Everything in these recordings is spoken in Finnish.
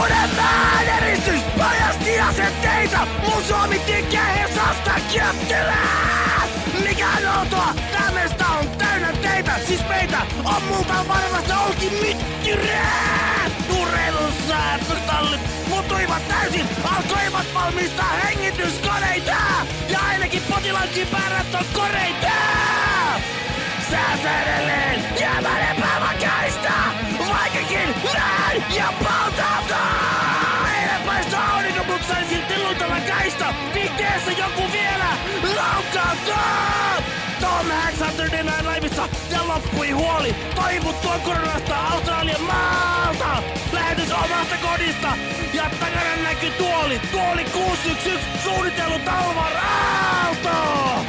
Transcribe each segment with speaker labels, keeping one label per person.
Speaker 1: Uudempään eristys paljasti asenteita! Mun Suomi tykkää Hesasta kyöttylää! Mikä outoa? Tää mesta on täynnä teitä, siis meitä on multa varmasti onkin mittyrää! Urheilussa tallit muuttuivat täysin, alkoivat valmistaa hengityskoneita! Ja ainakin potilaankin päärät on koreita! Sä edelleen jäämään epävakaista, vaikkakin näin ja poltauta! Eilen paistoi aurinko, mut sain silti kaista, vihteessä joku vielä laukautuu! Hanks Saturday Night Liveissa ja loppui huoli. Toivuttua koronasta Australian maalta. Lähetys omasta kodista ja takana näkyy tuoli. Tuoli 611 suunnitellut Alvar Aalto.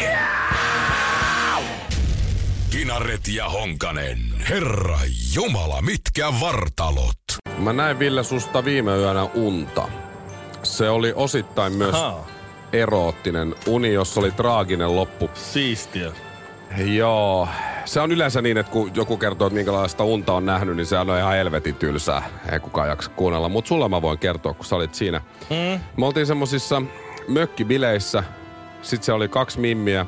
Speaker 1: Yeah!
Speaker 2: Kinaret ja Honkanen. Herra Jumala, mitkä vartalot.
Speaker 3: Mä näin Ville susta viime yönä unta. Se oli osittain myös
Speaker 4: Ahaa.
Speaker 3: Eroottinen uni, jossa oli traaginen loppu.
Speaker 4: Siistiä.
Speaker 3: Joo, se on yleensä niin, että kun joku kertoo, että minkälaista unta on nähnyt, niin se on ihan helvetin tylsää. Ei kukaan jaksa kuunnella. Mutta sulle mä voin kertoa, kun sä olit siinä. Mm. Me oltiin semmosissa mökkibileissä. Sitten se oli kaksi mimmiä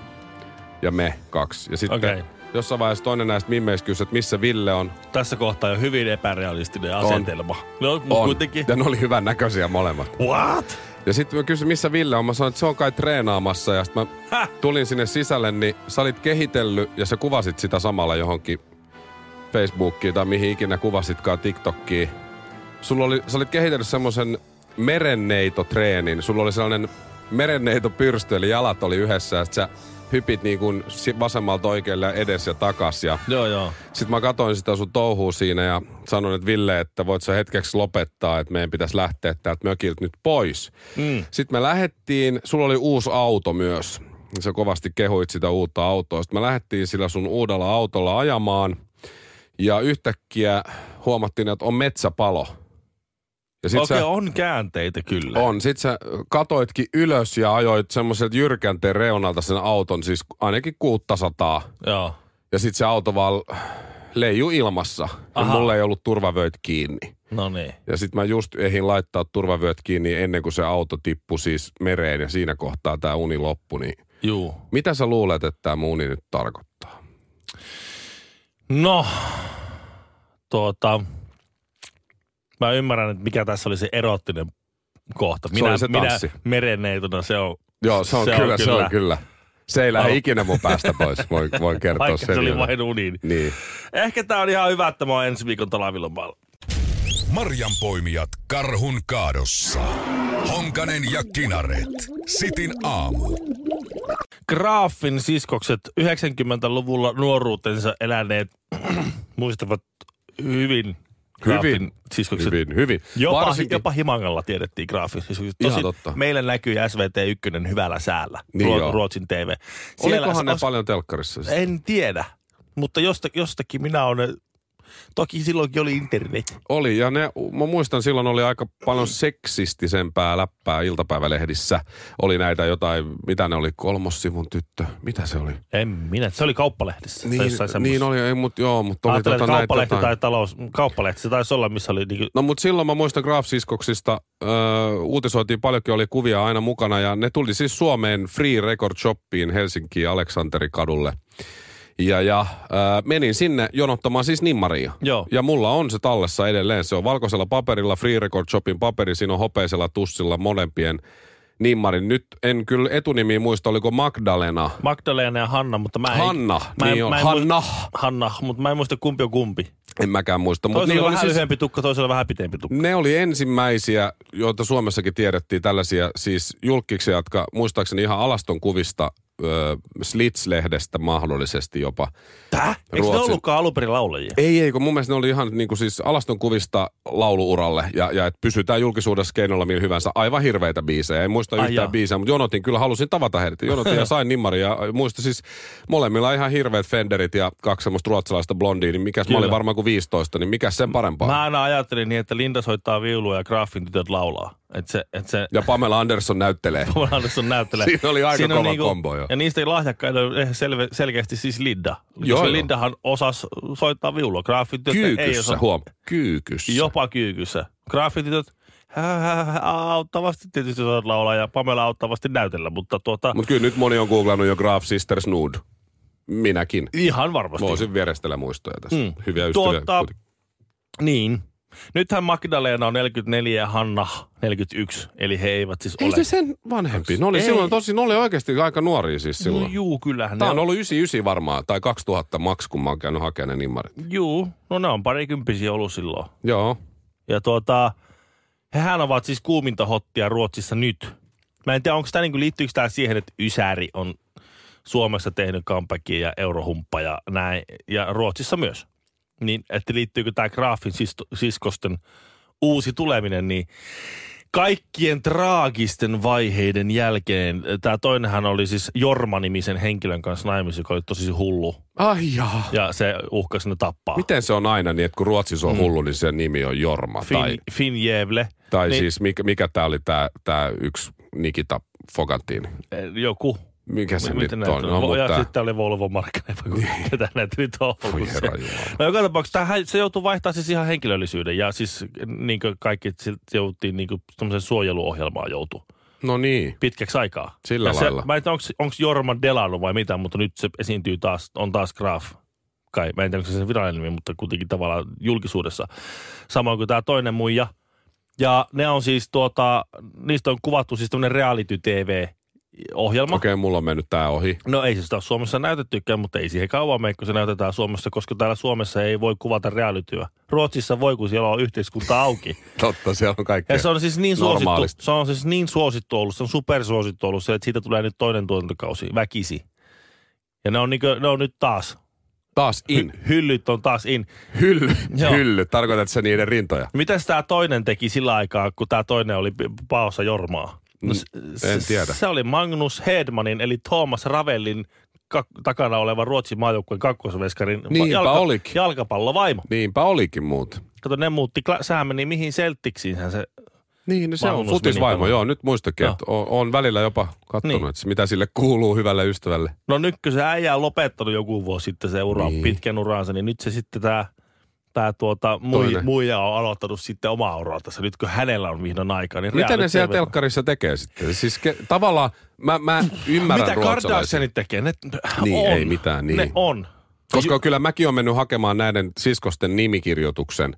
Speaker 3: ja me kaksi. Ja sitten
Speaker 4: Okei.
Speaker 3: jossain vaiheessa toinen näistä mimmeistä kysyi, että missä Ville on.
Speaker 4: Tässä kohtaa jo hyvin epärealistinen asetelma. No, mutta
Speaker 3: on.
Speaker 4: kuitenkin.
Speaker 3: Ja ne oli hyvän näköisiä molemmat.
Speaker 4: What?
Speaker 3: Ja sitten mä kysyin, missä Ville on. Mä sanoin, että se on kai treenaamassa. Ja sitten mä
Speaker 4: Häh?
Speaker 3: tulin sinne sisälle, niin sä olit kehitellyt ja sä kuvasit sitä samalla johonkin Facebookiin tai mihin ikinä kuvasitkaan TikTokkiin. Sulla oli, sä olit kehitellyt semmoisen merenneitotreenin. Sulla oli sellainen merenneitopyrstö, eli jalat oli yhdessä ja sit sä hypit niin kuin vasemmalta oikealle edes ja takas. Ja
Speaker 4: Joo, joo.
Speaker 3: sitten mä katsoin sitä sun touhua siinä ja sanoin, että Ville, että voit sä hetkeksi lopettaa, että meidän pitäisi lähteä täältä mökiltä nyt pois.
Speaker 4: Mm.
Speaker 3: Sitten me lähettiin, sulla oli uusi auto myös. Sä kovasti kehuit sitä uutta autoa. Sitten me lähdettiin sillä sun uudella autolla ajamaan. Ja yhtäkkiä huomattiin, että on metsäpalo. Ja sit
Speaker 4: Okei,
Speaker 3: sä,
Speaker 4: on käänteitä kyllä.
Speaker 3: on. Sitten sä katoitkin ylös ja ajoit semmoiselta jyrkänteen reunalta sen auton, siis ainakin 600.
Speaker 4: Joo.
Speaker 3: Ja sitten se auto vaan leiju ilmassa. Ja mulla ei ollut turvavöit kiinni.
Speaker 4: No niin.
Speaker 3: Ja sitten mä just ehdin laittaa turvavyöt kiinni ennen kuin se auto tippui siis mereen ja siinä kohtaa tämä uni loppui. Niin
Speaker 4: Juu.
Speaker 3: mitä sä luulet, että tämä uni nyt tarkoittaa?
Speaker 4: No, tuota, mä ymmärrän, että mikä tässä oli se erottinen kohta. Minä,
Speaker 3: oli se
Speaker 4: minä
Speaker 3: tanssi.
Speaker 4: merenneitona, se on,
Speaker 3: Joo, se on,
Speaker 4: Se
Speaker 3: se
Speaker 4: on
Speaker 3: kyllä, se on
Speaker 4: kyllä.
Speaker 3: kyllä. Se ei lähde ikinä mun päästä pois, voin, voin kertoa
Speaker 4: vaikka
Speaker 3: sen.
Speaker 4: se oli vain uni. niin
Speaker 3: Niin.
Speaker 4: Ehkä tää on ihan hyvä, että mä oon ensi viikon talavilomalla.
Speaker 2: Marjan poimijat karhun kaadossa. Honkanen ja Kinaret. Sitin aamu.
Speaker 4: Graafin siskokset 90-luvulla nuoruutensa eläneet muistavat hyvin
Speaker 3: Hyvin,
Speaker 4: siskokset.
Speaker 3: hyvin, hyvin.
Speaker 4: Jopa,
Speaker 3: Varsinkin-
Speaker 4: jopa Himangalla tiedettiin Graafin siskokset.
Speaker 3: Ihan
Speaker 4: Tosin
Speaker 3: totta.
Speaker 4: meillä näkyy SVT1 hyvällä säällä,
Speaker 3: Niin
Speaker 4: Ruo-. Ruotsin TV.
Speaker 3: Olikohan ne
Speaker 4: os-
Speaker 3: paljon telkkarissa? sit?
Speaker 4: En tiedä, mutta josta, jostakin minä olen, toki silloinkin oli internet.
Speaker 3: Oli, ja ne, mä muistan silloin oli aika paljon seksistisempää läppää iltapäivälehdissä. Oli näitä jotain, mitä ne oli, kolmossivun tyttö, mitä se oli?
Speaker 4: En minä, se oli kauppalehdissä.
Speaker 3: Niin, niin oli, ei, mut, joo, mutta oli tota näitä
Speaker 4: kauppalehti
Speaker 3: jotain.
Speaker 4: tai talous, kauppalehti, se taisi olla, missä oli niinku,
Speaker 3: No mutta silloin mä muistan Graf-siskoksista, öö, uutisoitiin paljonkin, oli kuvia aina mukana ja ne tuli siis Suomeen Free Record Shoppiin Helsinkiin Aleksanterikadulle. Ja, ja öö, menin sinne jonottamaan siis nimmaria.
Speaker 4: Joo.
Speaker 3: Ja mulla on se tallessa edelleen. Se on valkoisella paperilla, Free Record Shopin paperi, siinä on hopeisella tussilla molempien nimmarin. Nyt en kyllä etunimi muista, oliko Magdalena.
Speaker 4: Magdalena ja Hanna, mutta mä en...
Speaker 3: Hanna,
Speaker 4: mä en,
Speaker 3: niin on.
Speaker 4: mä en
Speaker 3: Hanna.
Speaker 4: Muista, Hanna, mutta mä en muista kumpi on kumpi.
Speaker 3: En mäkään muista. Mutta
Speaker 4: Toisella
Speaker 3: niillä
Speaker 4: oli
Speaker 3: oli
Speaker 4: vähän
Speaker 3: siis,
Speaker 4: lyhyempi tukka, toisella vähän pitempi tukka.
Speaker 3: ne oli ensimmäisiä, joita Suomessakin tiedettiin tällaisia siis julkkiksia, jotka muistaakseni ihan alaston kuvista ö, Slits-lehdestä mahdollisesti jopa.
Speaker 4: Tää? Eikö ne ollutkaan alun perin laulajia?
Speaker 3: Ei, ei, kun mun mielestä ne oli ihan niin kuin siis alaston kuvista lauluuralle ja, ja että pysytään julkisuudessa keinolla millä hyvänsä. Aivan hirveitä biisejä. En muista
Speaker 4: Ai
Speaker 3: yhtään
Speaker 4: jaa.
Speaker 3: biisejä, mutta jonotin kyllä, halusin tavata heidät. Jonotin ja sain nimmari ja muista siis molemmilla ihan hirveät Fenderit ja kaksi semmoista ruotsalaista blondia, niin mikäs mä
Speaker 4: Kyllä.
Speaker 3: olin varmaan kuin 15, niin mikäs sen parempaa.
Speaker 4: Mä aina ajattelin niin, että Linda soittaa viulua ja Graffin tytöt laulaa. Että se, et se
Speaker 3: Ja Pamela Anderson näyttelee.
Speaker 4: Paul Anderson näyttelee.
Speaker 3: Siinä oli aika kova
Speaker 4: niinku-
Speaker 3: kombo jo.
Speaker 4: Ja niistä lahjakkaita on selve, selkeästi siis Linda.
Speaker 3: Joo, joo.
Speaker 4: Lindahan osasi soittaa viulua. Graffin tytöt ei osaa.
Speaker 3: huom. Kyykyssä.
Speaker 4: Jopa kyykyssä. Graffin tytöt hä, hä, hä, auttavasti tietysti osaat laulaa ja Pamela auttavasti näytellä, mutta tuota,
Speaker 3: Mutta kyllä nyt moni on googlannut jo Graf Sisters Nude. Minäkin.
Speaker 4: ihan varmasti.
Speaker 3: Voisin vierestellä muistoja tässä.
Speaker 4: Mm.
Speaker 3: Hyviä ystäviä.
Speaker 4: Tuota,
Speaker 3: kuitenkin.
Speaker 4: Niin. Nythän Magdalena on 44 ja Hanna 41, eli he eivät siis
Speaker 3: Ei
Speaker 4: ole.
Speaker 3: se sen vanhempi. Ne oli
Speaker 4: Ei.
Speaker 3: silloin tosi, ne oli oikeasti aika nuoria siis
Speaker 4: No,
Speaker 3: silloin.
Speaker 4: juu, kyllähän
Speaker 3: Tämä
Speaker 4: ne
Speaker 3: on ollut 99 varmaan, tai 2000 maks, kun mä oon käynyt hakemaan ne nimmarit.
Speaker 4: Juu, no ne on parikymppisiä ollut silloin.
Speaker 3: Joo.
Speaker 4: Ja tuota, hehän ovat siis kuuminta hottia Ruotsissa nyt. Mä en tiedä, onko tämä niinku, liittyykö tämä siihen, että Ysäri on Suomessa tehnyt comebackia ja Eurohumppa ja näin, ja Ruotsissa myös. Niin, että liittyykö tämä Graafin sisto- siskosten uusi tuleminen, niin kaikkien traagisten vaiheiden jälkeen, tämä toinenhan oli siis Jorma-nimisen henkilön kanssa naimisissa, joka oli tosi hullu,
Speaker 3: Ai jaa.
Speaker 4: ja se uhkasi ne tappaa.
Speaker 3: Miten se on aina niin, että kun Ruotsissa on hullu, niin sen nimi on Jorma?
Speaker 4: Fin,
Speaker 3: tai
Speaker 4: Fin Jävle.
Speaker 3: tai
Speaker 4: niin-
Speaker 3: siis mikä, mikä tämä oli tämä tää yksi Nikita Fogantin?
Speaker 4: Eh, Joku.
Speaker 3: Mikä se nyt on?
Speaker 4: on?
Speaker 3: No,
Speaker 4: ja
Speaker 3: mutta,
Speaker 4: sitten oli Volvo Markkanen, vai ketä näitä nyt on ollut. Se-. No joka tapauksessa tämähän, se joutuu vaihtaa siis ihan henkilöllisyyden ja siis niin kuin kaikki jouttiin niin kuin suojeluohjelmaan joutuu
Speaker 3: no niin,
Speaker 4: pitkäksi aikaa.
Speaker 3: Sillä
Speaker 4: ja se,
Speaker 3: lailla.
Speaker 4: Mä en tiedä, onko Jorma Delano vai mitä, mutta nyt se esiintyy taas, on taas Graf. Kai, mä en tiedä, onko se sen virallinen nimi, mutta kuitenkin tavallaan julkisuudessa. Samoin kuin tämä toinen muija. Ja ne on siis tuota, niistä on kuvattu siis tämmöinen reality TV-ohjelma.
Speaker 3: okei, okay, mulla on mennyt tää ohi.
Speaker 4: No ei se sitä ole Suomessa näytettykään, mutta ei siihen kauan mene, kun se näytetään Suomessa, koska täällä Suomessa ei voi kuvata reaalityö. Ruotsissa voi, kun siellä on yhteiskunta auki.
Speaker 3: Totta, siellä on kaikkea.
Speaker 4: Ja se on siis niin suosittu, se on siis niin suosittu ollut, se on supersuosittu ollut se, että siitä tulee nyt toinen tuotantokausi, väkisi. Ja ne on, niinku, ne on nyt taas,
Speaker 3: Taas in.
Speaker 4: hy, hyllyt on taas in.
Speaker 3: Hylly.
Speaker 4: Joo.
Speaker 3: Hylly. Tarkoitat se niiden rintoja?
Speaker 4: Mitäs tämä toinen teki sillä aikaa, kun tämä toinen oli paossa Jormaa? No,
Speaker 3: Mm, en tiedä.
Speaker 4: Se oli Magnus Hedmanin, eli Thomas Ravellin kak- takana oleva Ruotsin maajoukkueen kakkosveskarin
Speaker 3: Niinpä olikin.
Speaker 4: jalkapallovaimo.
Speaker 3: Niinpä olikin muut.
Speaker 4: Kato, ne muutti, kla- sehän meni mihin Celticsiinhän se,
Speaker 3: Niin, no se on futisvaimo. Joo, nyt muistakin,
Speaker 4: Joo.
Speaker 3: että on, on välillä jopa katsonut,
Speaker 4: Niin.
Speaker 3: että mitä sille kuuluu hyvälle ystävälle.
Speaker 4: no nyt kun se äijä on lopettanut joku vuosi sitten se ura,
Speaker 3: Niin.
Speaker 4: niin. pitkän uransa, niin nyt se sitten tämä tää tuota, mui, muija on aloittanut sitten omaa uraa tässä. Nyt kun hänellä on vihdoin aikaa, niin
Speaker 3: Mitä ne siellä telkkarissa tekee sitten? Siis ke, tavallaan mä, mä ymmärrän
Speaker 4: Mitä. Kardashianit tekee? Ne
Speaker 3: Niin,
Speaker 4: on.
Speaker 3: ei mitään, niin.
Speaker 4: Ne on.
Speaker 3: Koska kyllä mäkin olen mennyt hakemaan näiden siskosten nimikirjoituksen,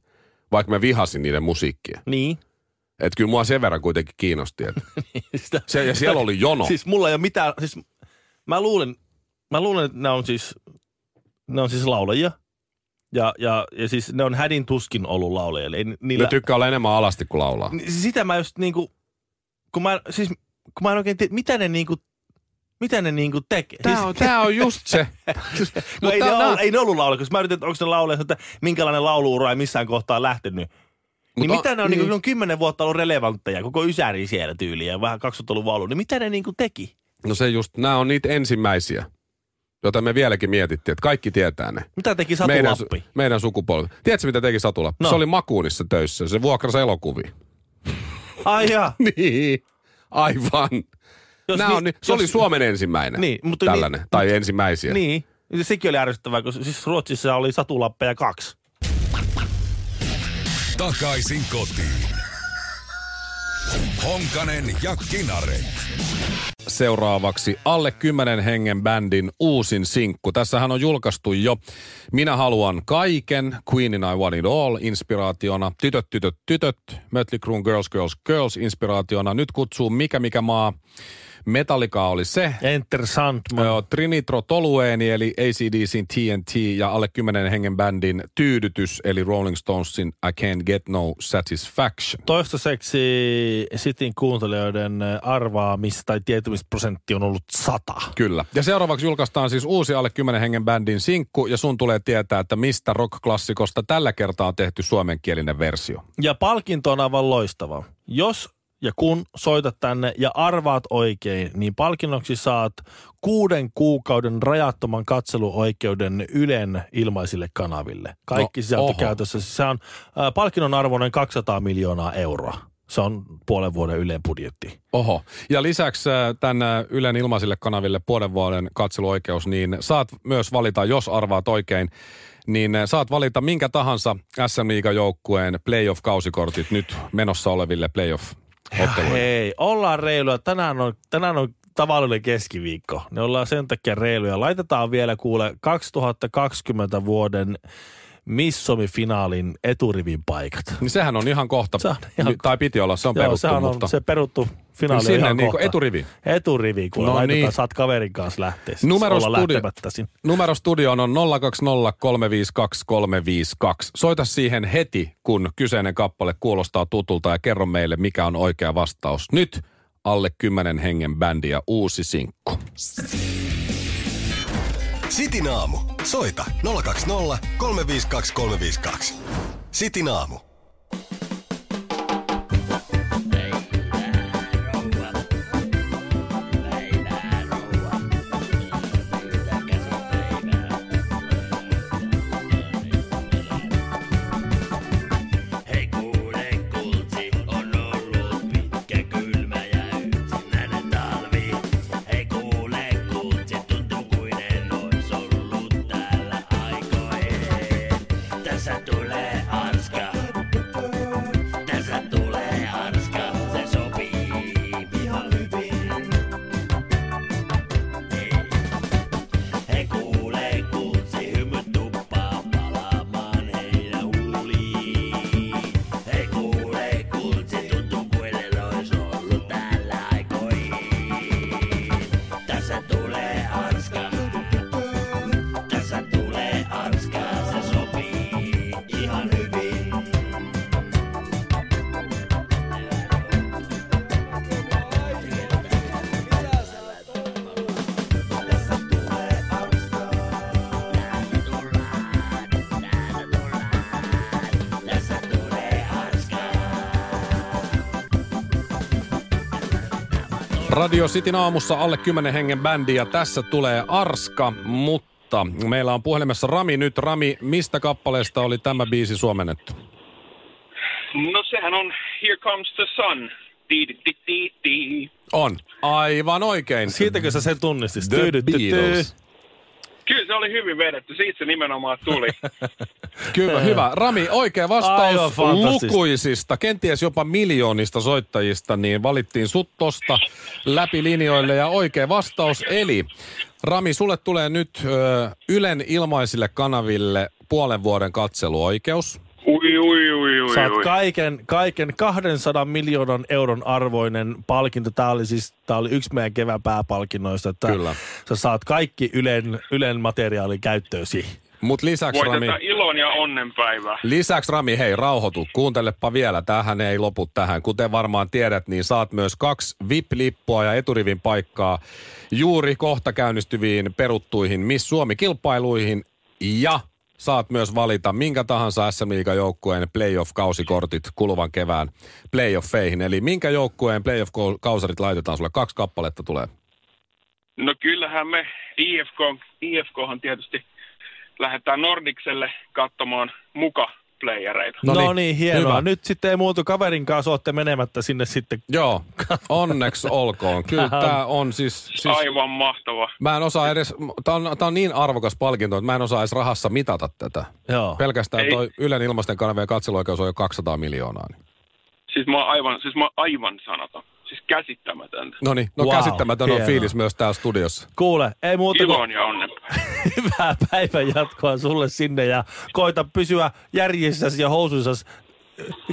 Speaker 3: vaikka mä vihasin niiden musiikkia.
Speaker 4: Niin.
Speaker 3: Että kyllä mua sen verran kuitenkin kiinnosti. Että
Speaker 4: Sitä,
Speaker 3: se, ja siellä oli jono.
Speaker 4: Siis mulla ei ole mitään, siis mä luulen, mä luulen, että ne on siis, ne on siis laulajia. Ja, ja, ja siis ne on hädin tuskin ollut laulajia. Eli
Speaker 3: ne
Speaker 4: niillä,
Speaker 3: tykkää olla enemmän alasti kuin laulaa.
Speaker 4: Sitä mä just niinku, kun mä, siis, kun mä en oikein tiedä, mitä ne niinku, mitä ne niinku tekee.
Speaker 3: Tää on, tää on just se.
Speaker 4: no, ei, ne ollut, ei ne ollut laulajia, koska mä yritin, että onko ne laulajia, että minkälainen lauluura ei missään kohtaa lähtenyt. Niin
Speaker 3: Mutta-
Speaker 4: mitä ne on,
Speaker 3: niin.
Speaker 4: niin. ne on kymmenen vuotta ollut relevantteja, koko Ysäri siellä tyyliä ja vähän 2000-luvun alun, niin mitä ne niinku teki?
Speaker 3: No se just, nämä on niitä ensimmäisiä, joita me vieläkin mietittiin, että kaikki tietää ne.
Speaker 4: Mitä teki Satu
Speaker 3: meidän,
Speaker 4: Lappi?
Speaker 3: su- meidän sukupolvi. Tiedätkö, mitä teki Satula?
Speaker 4: No.
Speaker 3: Se oli Makuunissa töissä. Se vuokrasi elokuvia.
Speaker 4: Ai jaa.
Speaker 3: niin, aivan.
Speaker 4: Jos
Speaker 3: Nää
Speaker 4: ni-
Speaker 3: on, ni- se oli
Speaker 4: jos-
Speaker 3: Suomen ensimmäinen
Speaker 4: Niin, mutta
Speaker 3: tällainen,
Speaker 4: niin-
Speaker 3: tai ensimmäisiä.
Speaker 4: Niin, ja sekin oli ärsyttävää, kun siis Ruotsissa oli satulappeja kaksi.
Speaker 2: Takaisin kotiin. Honkanen ja Kinaret.
Speaker 3: Seuraavaksi alle 10 hengen bändin uusin sinkku. Tässähän on julkaistu jo Minä haluan kaiken, Queenin I want it all inspiraationa, Tytöt, tytöt, tytöt, Mötley Crue Girls, Girls, Girls inspiraationa. Nyt kutsuu Mikä mikä maa Metallica oli se.
Speaker 4: Enter Sandman.
Speaker 3: Joo, Trinitro Tolueeni eli ACDCin TNT ja alle 10 hengen bändin Tyydytys eli Rolling Stonesin I Can't Get No Satisfaction.
Speaker 4: Toistaiseksi Sitin kuuntelijoiden arvaamista tai tietymisprosentti on ollut sata.
Speaker 3: Kyllä. Ja seuraavaksi julkaistaan siis uusi alle 10 hengen bändin sinkku ja sun tulee tietää, että mistä rock-klassikosta tällä kertaa on tehty suomenkielinen versio.
Speaker 4: Ja palkinto on aivan loistava. Jos ja kun soitat tänne ja arvaat oikein, niin palkinnoksi saat kuuden kuukauden rajattoman katseluoikeuden Ylen ilmaisille kanaville. Kaikki
Speaker 3: No,
Speaker 4: sisältö
Speaker 3: oho.
Speaker 4: käytössä. Se on äh, palkinnon arvoinen 200 miljoonaa euroa. Se on puolen vuoden Ylen budjetti.
Speaker 3: Oho. Ja lisäksi tämän Ylen ilmaisille kanaville puolen vuoden katseluoikeus, niin saat myös valita, jos arvaat oikein, niin saat valita minkä tahansa SM Liigan joukkueen playoff-kausikortit nyt menossa oleville playoff-otteluille.
Speaker 4: Hei, ollaan reiluja. Tänään on, tänään on tavallinen keskiviikko. Ne ollaan sen takia reiluja. Laitetaan vielä kuule 2020 vuoden Missomi-finaalin eturivin paikat.
Speaker 3: Niin sehän on ihan kohta,
Speaker 4: Se on ihan-
Speaker 3: tai piti olla, se on
Speaker 4: Joo,
Speaker 3: peruttu,
Speaker 4: sehän on
Speaker 3: mutta...
Speaker 4: se peruttu finaali on
Speaker 3: Sinne
Speaker 4: kohta.
Speaker 3: eturivi.
Speaker 4: Eturivi, kun
Speaker 3: No
Speaker 4: laitetaan,
Speaker 3: niin.
Speaker 4: saat kaverin kanssa lähteä. Siis
Speaker 3: Numero
Speaker 4: sinne.
Speaker 3: Numero studioon on 020352352. Soita siihen heti, kun kyseinen kappale kuulostaa tutulta ja kerro meille, mikä on oikea vastaus. Nyt alle 10 hengen bändi ja uusi sinkku.
Speaker 5: Sitin aamu. Soita 020 352 352. Sitin aamu.
Speaker 3: Radio Cityn aamussa alle 10 hengen bändi ja tässä tulee Arska, mutta meillä on puhelimessa Rami nyt. Rami, mistä kappaleesta oli tämä biisi suomennettu?
Speaker 6: No sehän on Here Comes the Sun.
Speaker 3: On. Aivan oikein.
Speaker 4: Siitäkö sä sen tunnistit?
Speaker 3: The. Beatles.
Speaker 6: Kyllä se oli hyvin vedetty, siitä se nimenomaan tuli.
Speaker 3: Kyllä, hyvä. Rami, oikea vastaus lukuisista, kenties jopa miljoonista soittajista, niin valittiin sut tosta läpi linjoille ja oikea vastaus eli Rami, sulle tulee nyt ö, Ylen ilmaisille kanaville puolen vuoden katseluoikeus.
Speaker 6: Ui, ui, ui, ui,
Speaker 4: Saat
Speaker 6: ui.
Speaker 4: kaiken, kaiken 200 miljoonan euron arvoinen palkinto. Tämä oli siis tää oli yksi meidän kevään pääpalkinnoista. Että
Speaker 3: Kyllä.
Speaker 4: Sä saat kaikki Ylen, Ylen materiaali käyttöösi.
Speaker 3: Mutta lisäksi Rami,
Speaker 6: ilon ja onnenpäivää.
Speaker 3: lisäksi Rami, hei rauhoitu, kuuntelepa vielä, tähän ei lopu tähän. Kuten varmaan tiedät, niin saat myös kaksi VIP-lippua ja eturivin paikkaa juuri kohta käynnistyviin peruttuihin Miss Suomi-kilpailuihin ja saat myös valita minkä tahansa SM joukkueen playoff-kausikortit kuluvan kevään playoffeihin. Eli minkä joukkueen playoff-kausarit laitetaan sulle? Kaksi kappaletta tulee.
Speaker 6: No kyllähän me IFK, IFKhan tietysti lähdetään Nordikselle katsomaan muka playereita.
Speaker 4: No,
Speaker 3: Noniin,
Speaker 4: no niin, hienoa.
Speaker 3: hyvä.
Speaker 4: Nyt sitten ei muutu kaverin kanssa, olette menemättä sinne sitten.
Speaker 3: Joo, onneksi olkoon. Kyllä tämä on siis... siis
Speaker 6: Aivan mahtava.
Speaker 3: Mä en osaa edes, tää on, tää on niin arvokas palkinto, että mä en osaa edes rahassa mitata tätä.
Speaker 4: Joo.
Speaker 3: Pelkästään
Speaker 6: Ei.
Speaker 3: toi Ylen ilmaisten kanavien katseluoikeus on jo 200 miljoonaa. Niin.
Speaker 6: Siis mä oon aivan, siis mä oon aivan sanaton. Siis käsittämätöntä.
Speaker 3: No niin, no
Speaker 4: Wow,
Speaker 3: käsittämätön on
Speaker 4: hienoa.
Speaker 3: fiilis myös täällä studiossa.
Speaker 4: Kuule, ei muuta kuin
Speaker 6: Ilon ja onnenpäivää.
Speaker 4: hyvää päivän jatkoa sulle sinne ja koita pysyä järjissäsi ja housuissasi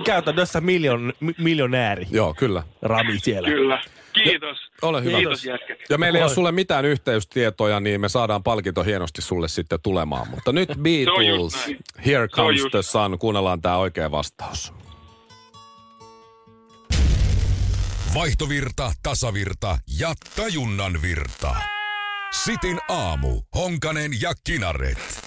Speaker 4: käytännössä miljon, mi- miljonääri
Speaker 3: Joo, kyllä.
Speaker 4: Rami siellä.
Speaker 6: Kyllä. Kiitos.
Speaker 3: Ole hyvä.
Speaker 6: Kiitos jätkät.
Speaker 3: Ja meillä ei ole sulle mitään yhteystietoja, niin me saadaan palkinto hienosti sulle sitten tulemaan. Mutta nyt Beatles. Here
Speaker 6: on
Speaker 3: Comes the Sun. Kuunnellaan tämä oikea vastaus.
Speaker 2: Vaihtovirta, tasavirta ja tajunnan virta. Sitin aamu. Honkanen ja Kinaret.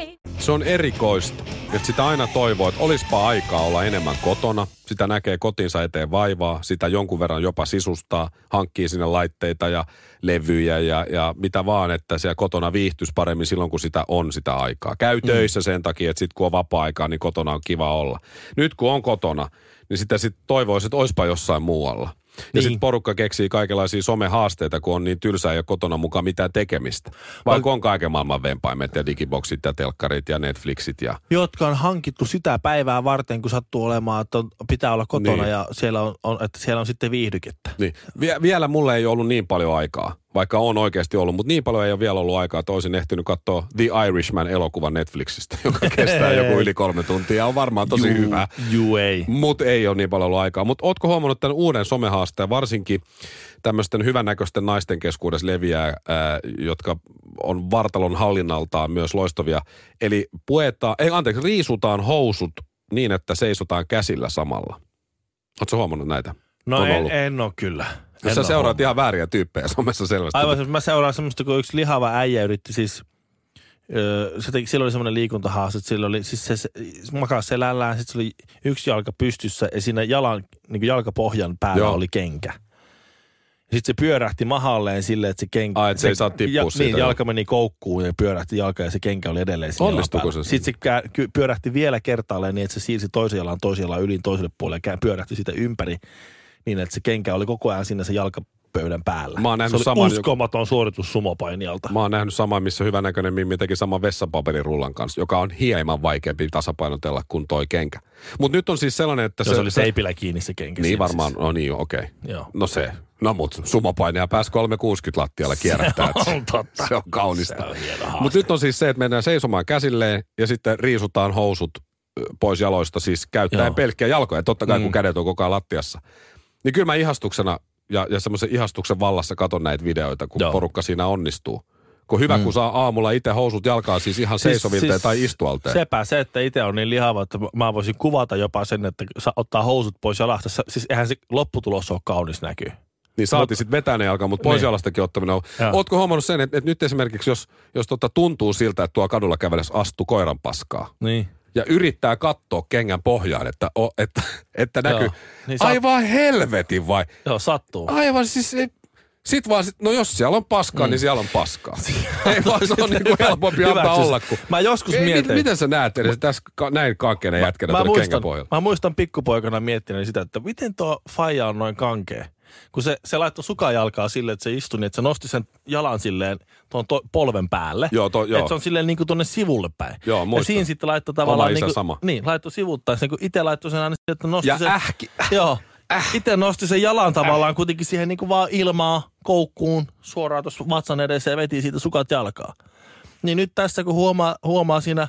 Speaker 3: Se on erikoista, että sitä aina toivoo, että olispa aikaa olla enemmän kotona. Sitä näkee kotinsa eteen vaivaa, sitä jonkun verran jopa sisustaa, hankkii sinne laitteita ja levyjä ja, ja mitä vaan, että siellä kotona viihtyisi paremmin silloin, kun sitä on sitä aikaa. Käy töissä sen takia, että sitten kun on vapaa-aikaa, niin kotona on kiva olla. Nyt kun on kotona, niin sitä sitten toivoisi, että oispa jossain muualla. Ja
Speaker 4: Niin.
Speaker 3: sitten porukka keksii kaikenlaisia somehaasteita, kun on niin tylsää ja kotona mukaan mitään tekemistä. Vaikka on kaiken maailman vempaimet ja digiboksit ja telkkarit ja Netflixit ja...
Speaker 4: Jotka on hankittu sitä päivää varten, kun sattuu olemaan, että on, pitää olla kotona
Speaker 3: Niin.
Speaker 4: ja siellä on, on, että siellä on sitten viihdykettä.
Speaker 3: Niin. Vie, vielä mulle ei ollut niin paljon aikaa, vaikka on oikeasti ollut, mutta niin paljon ei ole vielä ollut aikaa, että olisin ehtinyt katsoa The Irishman-elokuvan Netflixistä, joka kestää joku yli kolme tuntia ja on varmaan tosi
Speaker 4: Juu,
Speaker 3: hyvä.
Speaker 4: Juu ei.
Speaker 3: Mutta ei ole niin paljon ollut aikaa. Mutta ootko huomannut tämän uuden somehaasteen, varsinkin tämmöisten hyvännäköisten naisten keskuudessa leviää, ää, jotka on vartalon hallinnaltaan myös loistavia. Eli puetaan, ei anteeksi, riisutaan housut niin, että seisotaan käsillä samalla. Oletko huomannut näitä?
Speaker 4: No en, en ole kyllä. En
Speaker 3: sä seuraat ihan vääriä tyyppejä somessa selvästi.
Speaker 4: Aivan, siis mä seuraan semmoista, kun yksi lihava äijä yritti siis, öö, se teki, sillä oli semmoinen liikuntahaaste, että sillä oli, siis se, se makasi selällään, sitten se oli yksi jalka pystyssä ja siinä jalan, niin jalkapohjan päällä
Speaker 3: Joo.
Speaker 4: oli kenkä. Sitten se pyörähti mahalleen silleen, että se kenkä...
Speaker 3: Ai, että se ei saa tippua siitä,
Speaker 4: Niin,
Speaker 3: joo.
Speaker 4: jalka meni koukkuun ja pyörähti jalka ja se kenkä oli edelleen siinä päällä.
Speaker 3: se
Speaker 4: Sitten se pyörähti vielä kertaalleen niin, että se siirsi toisen jalan toisen jalan yli toiselle puolelle ja pyörähti sitä ympäri niin, että se kenkä oli koko ajan siinä se jalkapöydän päällä.
Speaker 3: Mä oon nähnyt
Speaker 4: se oli
Speaker 3: saman-
Speaker 4: uskomaton suoritus sumopainijalta.
Speaker 3: Mä oon nähnyt saman, missä hyvänäköinen Mimmi teki saman vessapaperirullan kanssa, joka on hieman vaikeampi tasapainotella kuin toi kenkä. Mutta nyt on siis sellainen, että
Speaker 4: Se, se oli seipillä kiinni se kenkä.
Speaker 3: Niin varmaan,
Speaker 4: Siis.
Speaker 3: no niin, okei. Okay.
Speaker 4: Joo.
Speaker 3: No se. No mut sumopainija pääsi 360 lattialla kierrättää.
Speaker 4: Se on totta.
Speaker 3: Se on kaunista. Mutta nyt on siis se, että mennään seisomaan käsilleen ja sitten riisutaan housut pois jaloista, siis käyttäen
Speaker 4: Joo.
Speaker 3: pelkkiä jalkoja. Totta kai,
Speaker 4: Mm.
Speaker 3: kun kädet on koko ajan lattiassa. Niin kyllä mä ihastuksena ja, ja semmoisen ihastuksen vallassa katon näitä videoita, kun
Speaker 4: Joo.
Speaker 3: porukka siinä onnistuu. Kun hyvä, kun saa aamulla itse housut jalkaa, siis ihan seisovilteen tai istualteen.
Speaker 4: Sepä se, että itse on niin lihava, että mä voisin kuvata jopa sen, että sa- ottaa housut pois jalasta. Siis eihän se lopputulos ole kaunis näkyy.
Speaker 3: Niin saati sitten vetää ne jalkaa, mutta pois
Speaker 4: Niin.
Speaker 3: jalastakin ottaminen on.
Speaker 4: Joo.
Speaker 3: Ootko huomannut sen, että, että nyt esimerkiksi jos, jos tota tuntuu siltä, että tuo kadulla kävellessä astuu koiran paskaa
Speaker 4: Niin.
Speaker 3: Ja yrittää katsoa kengän pohjaan, että, o, että, että näkyy.
Speaker 4: Joo. Niin saat-
Speaker 3: Aivan helvetin vai?
Speaker 4: Joo, sattuu.
Speaker 3: Aivan siis, ei- sit vaan, sit, no jos siellä on paskaa, niin siellä on paskaa. ei vaan se on niin kuin helpompi antaa
Speaker 4: Hyväksys.
Speaker 3: olla kuin...
Speaker 4: Mä joskus
Speaker 3: Ei,
Speaker 4: mietin.
Speaker 3: mit, miten sä näet edes tässä ka, näin kankkeena jätkänä
Speaker 4: mä,
Speaker 3: tuonne
Speaker 4: muistan,
Speaker 3: kengän pohjalla?
Speaker 4: mä muistan pikkupoikana miettineeni sitä, että miten tuo faija on noin kankea. Kun se, se laittoi sukajalkaa silleen, että se istui niin, että se nosti sen jalan silleen tuon to, polven päälle.
Speaker 3: Joo, to- joo.
Speaker 4: Että se on silleen niin kuin tuonne sivulle päin.
Speaker 3: Joo,
Speaker 4: ja
Speaker 3: muistan.
Speaker 4: siinä sitten laittoi tavallaan... niin kuin,
Speaker 3: sama.
Speaker 4: Niin, laittoi sivuttaa sen, kun itse laittoi sen aina, että nosti
Speaker 3: Ja
Speaker 4: sen...
Speaker 3: ähki.
Speaker 4: Joo. Itse nosti sen jalan tavallaan kuitenkin siihen niin kuin vaan ilmaa koukkuun suoraan tuossa vatsan edessä ja veti siitä sukat jalkaa. Niin nyt tässä kun huomaa, huomaa siinä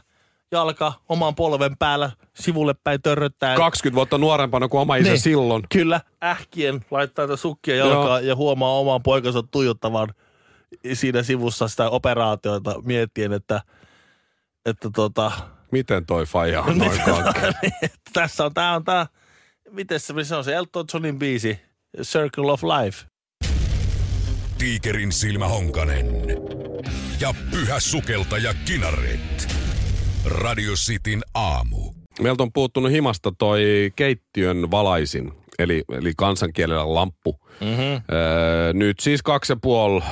Speaker 4: jalka oman polven päällä sivulle päin törröttää.
Speaker 3: 20 vuotta nuorempana kuin oma isä
Speaker 4: Niin.
Speaker 3: silloin.
Speaker 4: Kyllä, ähkien laittaa tätä sukkia jalkaa ja huomaa oman poikansa tuijottavan siinä sivussa sitä operaatiota miettien, että, että tota,
Speaker 3: Miten toi faija on noin kankea?
Speaker 4: tässä on, tää on tää, miten se, se on se Elton Johnin biisi, Circle of Life.
Speaker 2: Tiikerin silmä Honkanen. Ja pyhä sukeltaja Kinaret. Radio Cityn aamu.
Speaker 3: Meiltä on puuttunut himasta toi keittiön valaisin, eli, eli kansankielellä lamppu. Mm-hmm. Öö, nyt siis kaksi ja puoli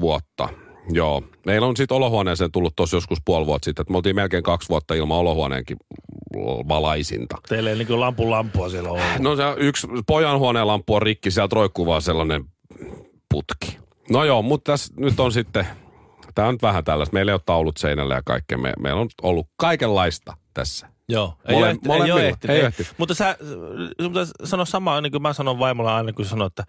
Speaker 3: vuotta. Joo. Meillä on sitten olohuoneeseen tullut tuossa joskus puoli vuotta sitten, että me oltiin melkein kaksi vuotta ilman olohuoneenkin valaisinta.
Speaker 4: Teillä ei niinku lampun lampua siellä ollut.
Speaker 3: No se yksi pojan huoneen lamppu on rikki, sieltä roikkuu vaan sellainen putki. No joo, mutta tässä nyt on sitten, tämä on nyt vähän tällaista. Meillä ei ole taulut seinällä ja kaikkea. Me, meillä on ollut kaikenlaista tässä.
Speaker 4: Joo, ei,
Speaker 3: Mole-
Speaker 4: ole, ehti, ei ole ehtinyt.
Speaker 3: Ei
Speaker 4: Ei
Speaker 3: ehtinyt.
Speaker 4: Mutta sä, pitäisi sanoa samaa, niin kuin mä sanon vaimolle aina, kun sanon, että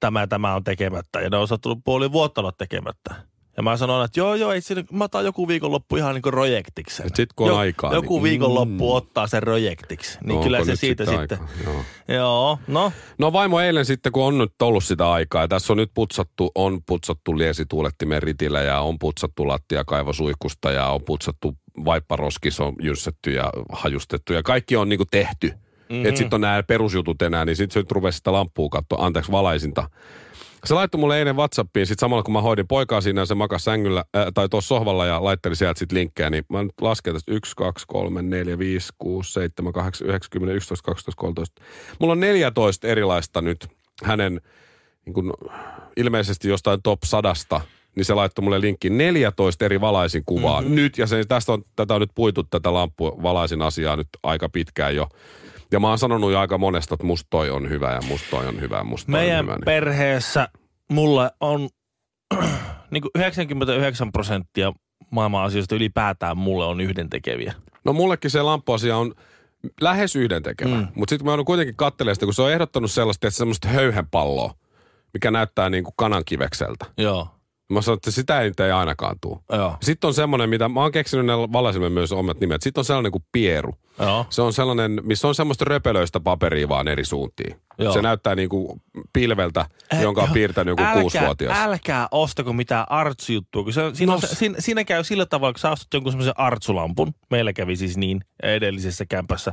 Speaker 4: tämä ja tämä on tekemättä. Ja ne on sattunut puoli vuotta olla tekemättä. Ja mä sanon, että joo, joo, ei siinä, mä otan joku viikonloppu ihan niin kuin projektiksi.
Speaker 3: Et sit kun on aikaa,
Speaker 4: Joku
Speaker 3: niin-
Speaker 4: viikonloppu
Speaker 3: Mm.
Speaker 4: ottaa sen projektiksi. Niin
Speaker 3: Onko
Speaker 4: kyllä se siitä
Speaker 3: sitten
Speaker 4: sitten.
Speaker 3: Joo.
Speaker 4: Joo, no.
Speaker 3: No vaimo eilen sitten, kun on nyt ollut sitä aikaa, ja tässä on nyt putsattu, on putsattu liesituulettimen ritillä ja on putsattu lattiakaivosuihkusta ja on putsattu vaipparoskis on jyrssetty ja hajustettu ja kaikki on niinku tehty. Mm-hmm. Että sitten on nämä perusjutut enää, niin sitten se nyt sitä lamppua katsoa, anteeksi valaisinta. Se laittoi mulle eilen Whatsappiin, sitten samalla kun mä hoidin poikaa siinä, se makas sängyllä, äh, tai tuossa sohvalla ja laitteli sieltä sitten linkkejä, niin mä nyt lasken tästä 1, 2, 3, 4, 5, 6, 7, 8, 9, 10, 11, 12, 13. Mulla on 14 erilaista nyt hänen niin kun, ilmeisesti jostain top sadasta, niin se laittoi mulle linkki 14 eri valaisin kuvaa mm-hmm. nyt, ja se, tästä on, tätä on nyt puitu tätä lamppuvalaisin asiaa nyt aika pitkään jo. Ja mä oon sanonut jo aika monesta, että musta toi on hyvä ja musta toi on hyvä ja musta
Speaker 4: Meidän
Speaker 3: on hyvä. Niin.
Speaker 4: perheessä mulle on niin kuin 99 prosenttia maailman asioista ylipäätään mulle on yhdentekeviä.
Speaker 3: No mullekin se lamppuasia on lähes yhdentekevä. Mm. Mutta sitten mä joudun kuitenkin katselemaan sitä, kun se on ehdottanut sellaista, että semmoista höyhenpalloa, mikä näyttää niin kuin kanankivekseltä.
Speaker 4: Joo.
Speaker 3: Mä sanoin, että sitä ei nyt ei ainakaan tule.
Speaker 4: Joo.
Speaker 3: Sitten on semmoinen, mitä mä oon keksinyt ne valaisimmin myös omat nimet. Sitten on sellainen kuin pieru.
Speaker 4: Joo.
Speaker 3: Se on sellainen, missä on semmoista röpelöistä paperia vaan eri suuntiin.
Speaker 4: Joo.
Speaker 3: Se näyttää niin kuin pilveltä,
Speaker 4: Eh,
Speaker 3: jonka on piirtänyt joku
Speaker 4: älkää,
Speaker 3: kuusivuotias.
Speaker 4: Älkää ostako mitään artsujuttua, kun se, siinä,
Speaker 3: No
Speaker 4: se, siinä, siinä, käy sillä tavalla, kun sä ostat jonkun semmoisen artsulampun, meillä kävi siis niin edellisessä kämpässä,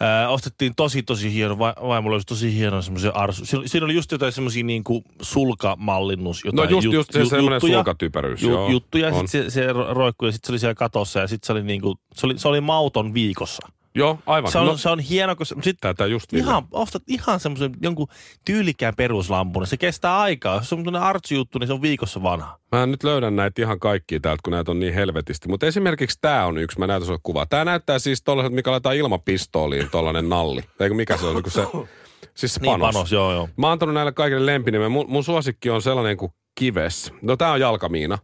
Speaker 4: Ää, ostettiin tosi, tosi hieno, va, vaimolla olisi tosi hieno semmoisia arsu. Siinä, siinä oli just jotain semmoisia niin kuin sulkamallinnus,
Speaker 3: No
Speaker 4: jotain
Speaker 3: just,
Speaker 4: jut-
Speaker 3: just se
Speaker 4: jut-
Speaker 3: semmoinen
Speaker 4: juttuja.
Speaker 3: sulkatyperyys.
Speaker 4: Ju,
Speaker 3: joo,
Speaker 4: juttuja, sitten se, se ro- roikkui ja sitten se oli siellä katossa ja sitten se oli niin kuin, se oli, se oli mauton viikossa.
Speaker 3: Joo, aivan.
Speaker 4: Se on,
Speaker 3: no,
Speaker 4: se on hieno, kun sitten
Speaker 3: tätä just.
Speaker 4: Ihan, ostat ihan semmoisen jonkun tyylikään peruslampun. Se kestää aikaa. Jos se on semmoinen artsujuttu, niin se on viikossa vanha.
Speaker 3: Mä en nyt löydän näitä ihan kaikkia täältä, kun näitä on niin helvetisti. Mutta esimerkiksi tämä on yksi, mä näytän sulle kuvaa. Tämä näyttää siis tollaset, mikä laitetaan ilmapistooliin, tollanen nalli. Eikö mikä se on, niin kuin se, siis se
Speaker 4: Niin
Speaker 3: panos.
Speaker 4: panos, joo joo.
Speaker 3: Mä oon antanut näille kaikille lempinimen. Mun, mun suosikki on sellainen kuin kives. No tää on jalkamiina.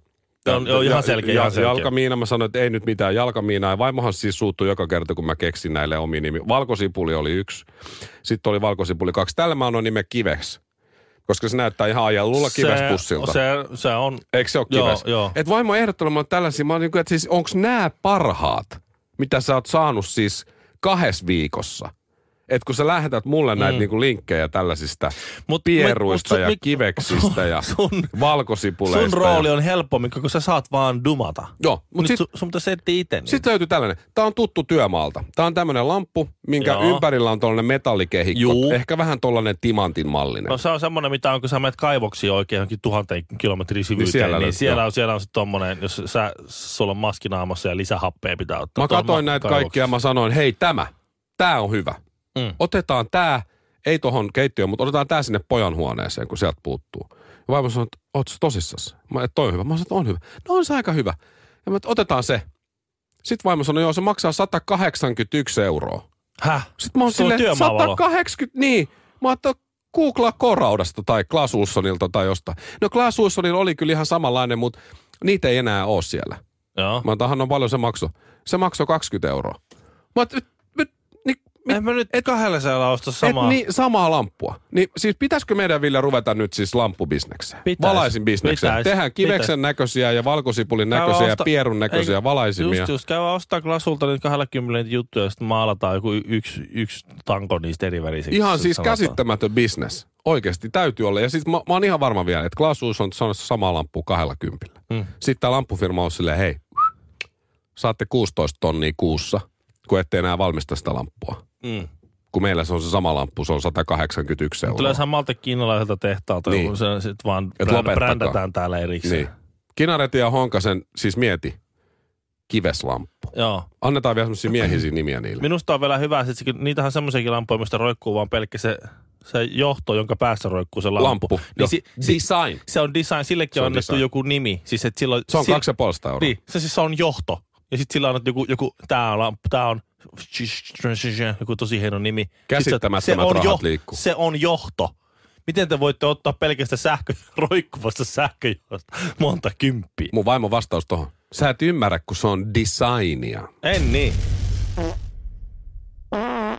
Speaker 4: Tämä on, joo, ihan selkeä, ihan selkeä.
Speaker 3: Jalkamiina, mä sanoin, että ei nyt mitään jalkamiinaa. Ja vaimohan siis suuttui joka kerta, kun mä keksin näille omi nimi. Valkosipuli oli yksi. Sitten oli valkosipuli kaksi. Tällä mä annoin nimen kives. Koska se näyttää ihan ajalulla kivespussilta.
Speaker 4: Se, se on,
Speaker 3: Eikö se ole
Speaker 4: Joo,
Speaker 3: kives?
Speaker 4: joo.
Speaker 3: Et vaimo on mulle tällaisia. Mä oon niin kuin, että siis onks nämä parhaat, mitä sä oot saanut siis kahdessa viikossa? Et kun sä lähetät mulle näitä
Speaker 4: Mm.
Speaker 3: niinku linkkejä tällaisista
Speaker 4: Mut-
Speaker 3: pieruista
Speaker 4: mut-
Speaker 3: ja
Speaker 4: mik-
Speaker 3: kiveksistä ja
Speaker 4: sun-
Speaker 3: valkosipuleista.
Speaker 4: sun rooli
Speaker 3: ja...
Speaker 4: on helpommin, kun sä saat vaan dumata.
Speaker 3: Joo,
Speaker 4: Nyt
Speaker 3: sitten
Speaker 4: su, sun pitäisi etsiä itse. Niin.
Speaker 3: sit löytyy tällainen. Tämä on tuttu työmaalta. Tämä on tämmöinen lamppu, minkä
Speaker 4: Joo.
Speaker 3: ympärillä on tollainen metallikehikko.
Speaker 4: Juu.
Speaker 3: Ehkä vähän tollainen timantin mallinen.
Speaker 4: No se on semmoinen, mitä on, kun sä menet kaivoksiin oikein johonkin tuhanteen kilometrin syvyyteen,
Speaker 3: Niin siellä
Speaker 4: niin, siellä, on, siellä on sitten tommonen, jos sä, sulla on maskinaamassa ja lisähappea pitää ottaa.
Speaker 3: Mä katsoin näitä kaikkia ja mä sanoin, hei tämä, tämä on hyvä.
Speaker 4: Mm.
Speaker 3: Otetaan tämä, ei tohon keittiöön, mutta otetaan tämä sinne pojan huoneeseen, kun sieltä puuttuu. Ja vaimo sanoi, että oot tosissas? Mä, että toi on hyvä. Mä sanoin, että on hyvä. No on se aika hyvä. Ja mä, että otetaan se. Sitten vaimo sanoi, joo, se maksaa 181 euroa.
Speaker 4: Häh?
Speaker 3: Sitten mä oon
Speaker 4: on
Speaker 3: silleen,
Speaker 4: työmaavalo.
Speaker 3: 180, niin. Mä ajattelin, googlaa Koraudasta tai Klaas Ulssonilta tai jostain. No Klaas Ulssonilla oli kyllä ihan samanlainen, mutta niitä ei enää ole siellä.
Speaker 4: Joo.
Speaker 3: Mä oon no paljon se maksoi. Se maksoi 20 euroa. Mä oon, niin, mit,
Speaker 4: En mä nyt kahdella siellä osta
Speaker 3: et,
Speaker 4: samaa.
Speaker 3: niin, samaa lamppua. Niin siis pitäisikö meidän Ville ruveta nyt siis lamppubisnekseen?
Speaker 4: Pitäis.
Speaker 3: Valaisin bisnekseen.
Speaker 4: Pitäis.
Speaker 3: Tehdään kiveksen
Speaker 4: Pitäis.
Speaker 3: näköisiä ja valkosipulin
Speaker 4: Käy
Speaker 3: näköisiä
Speaker 4: osta-
Speaker 3: ja pierun näköisiä
Speaker 4: Eikö-
Speaker 3: valaisimia.
Speaker 4: Just, just käy ostaa glasulta niitä 20 niitä juttuja ja sitten maalataan joku yksi, yksi tanko niistä eri värisiksi.
Speaker 3: Ihan siis
Speaker 4: sanotaan.
Speaker 3: käsittämätön bisnes. Oikeasti täytyy olla. Ja siis mä, mä oon ihan varma vielä, että Glasuus on sanonut samaa lamppua kahdella kympillä.
Speaker 4: Mm.
Speaker 3: Sitten tämä lamppufirma on silleen, hei, saatte 16 tonnia kuussa, kun ette enää valmista sitä lamppua.
Speaker 4: Mm.
Speaker 3: Kun meillä se on se sama lamppu, se on 181 euroa.
Speaker 4: Tulee samalta kiinalaiselta tehtaalta,
Speaker 3: Niin.
Speaker 4: niin. se sitten vaan
Speaker 3: Et
Speaker 4: brändätään täällä erikseen.
Speaker 3: Niin. Kinaretin ja Honkasen, siis mieti, kiveslamppu.
Speaker 4: Joo.
Speaker 3: Annetaan vielä semmoisia miehisiä nimiä niille.
Speaker 4: Minusta on vielä hyvä, että niitähän on semmoisiakin lampuja, mistä roikkuu vaan pelkkä se, se johto, jonka päässä roikkuu se lamppu.
Speaker 3: Lamppu.
Speaker 4: Niin si, si,
Speaker 3: Design.
Speaker 4: se on design, sillekin
Speaker 3: Se
Speaker 4: on annettu
Speaker 3: design.
Speaker 4: joku nimi. Siis, että silloin,
Speaker 3: Se on
Speaker 4: si-
Speaker 3: 2,5 euroa.
Speaker 4: Niin, se siis on johto. Ja sitten sillä on joku, joku tää on, lamppu, tää on joku tosi hieno nimi.
Speaker 3: Käsittämättömät
Speaker 4: se on
Speaker 3: rahat liikkuu.
Speaker 4: Se on johto, miten te voitte ottaa pelkästä sähkö, roikkuvasta sähköjohdosta monta kymppiä?
Speaker 3: Mun vaimon vastaus tohon. Sä et ymmärrä, kun se on designia.
Speaker 4: En niin.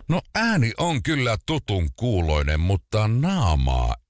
Speaker 2: No ääni on kyllä tutun kuuloinen, mutta naamaa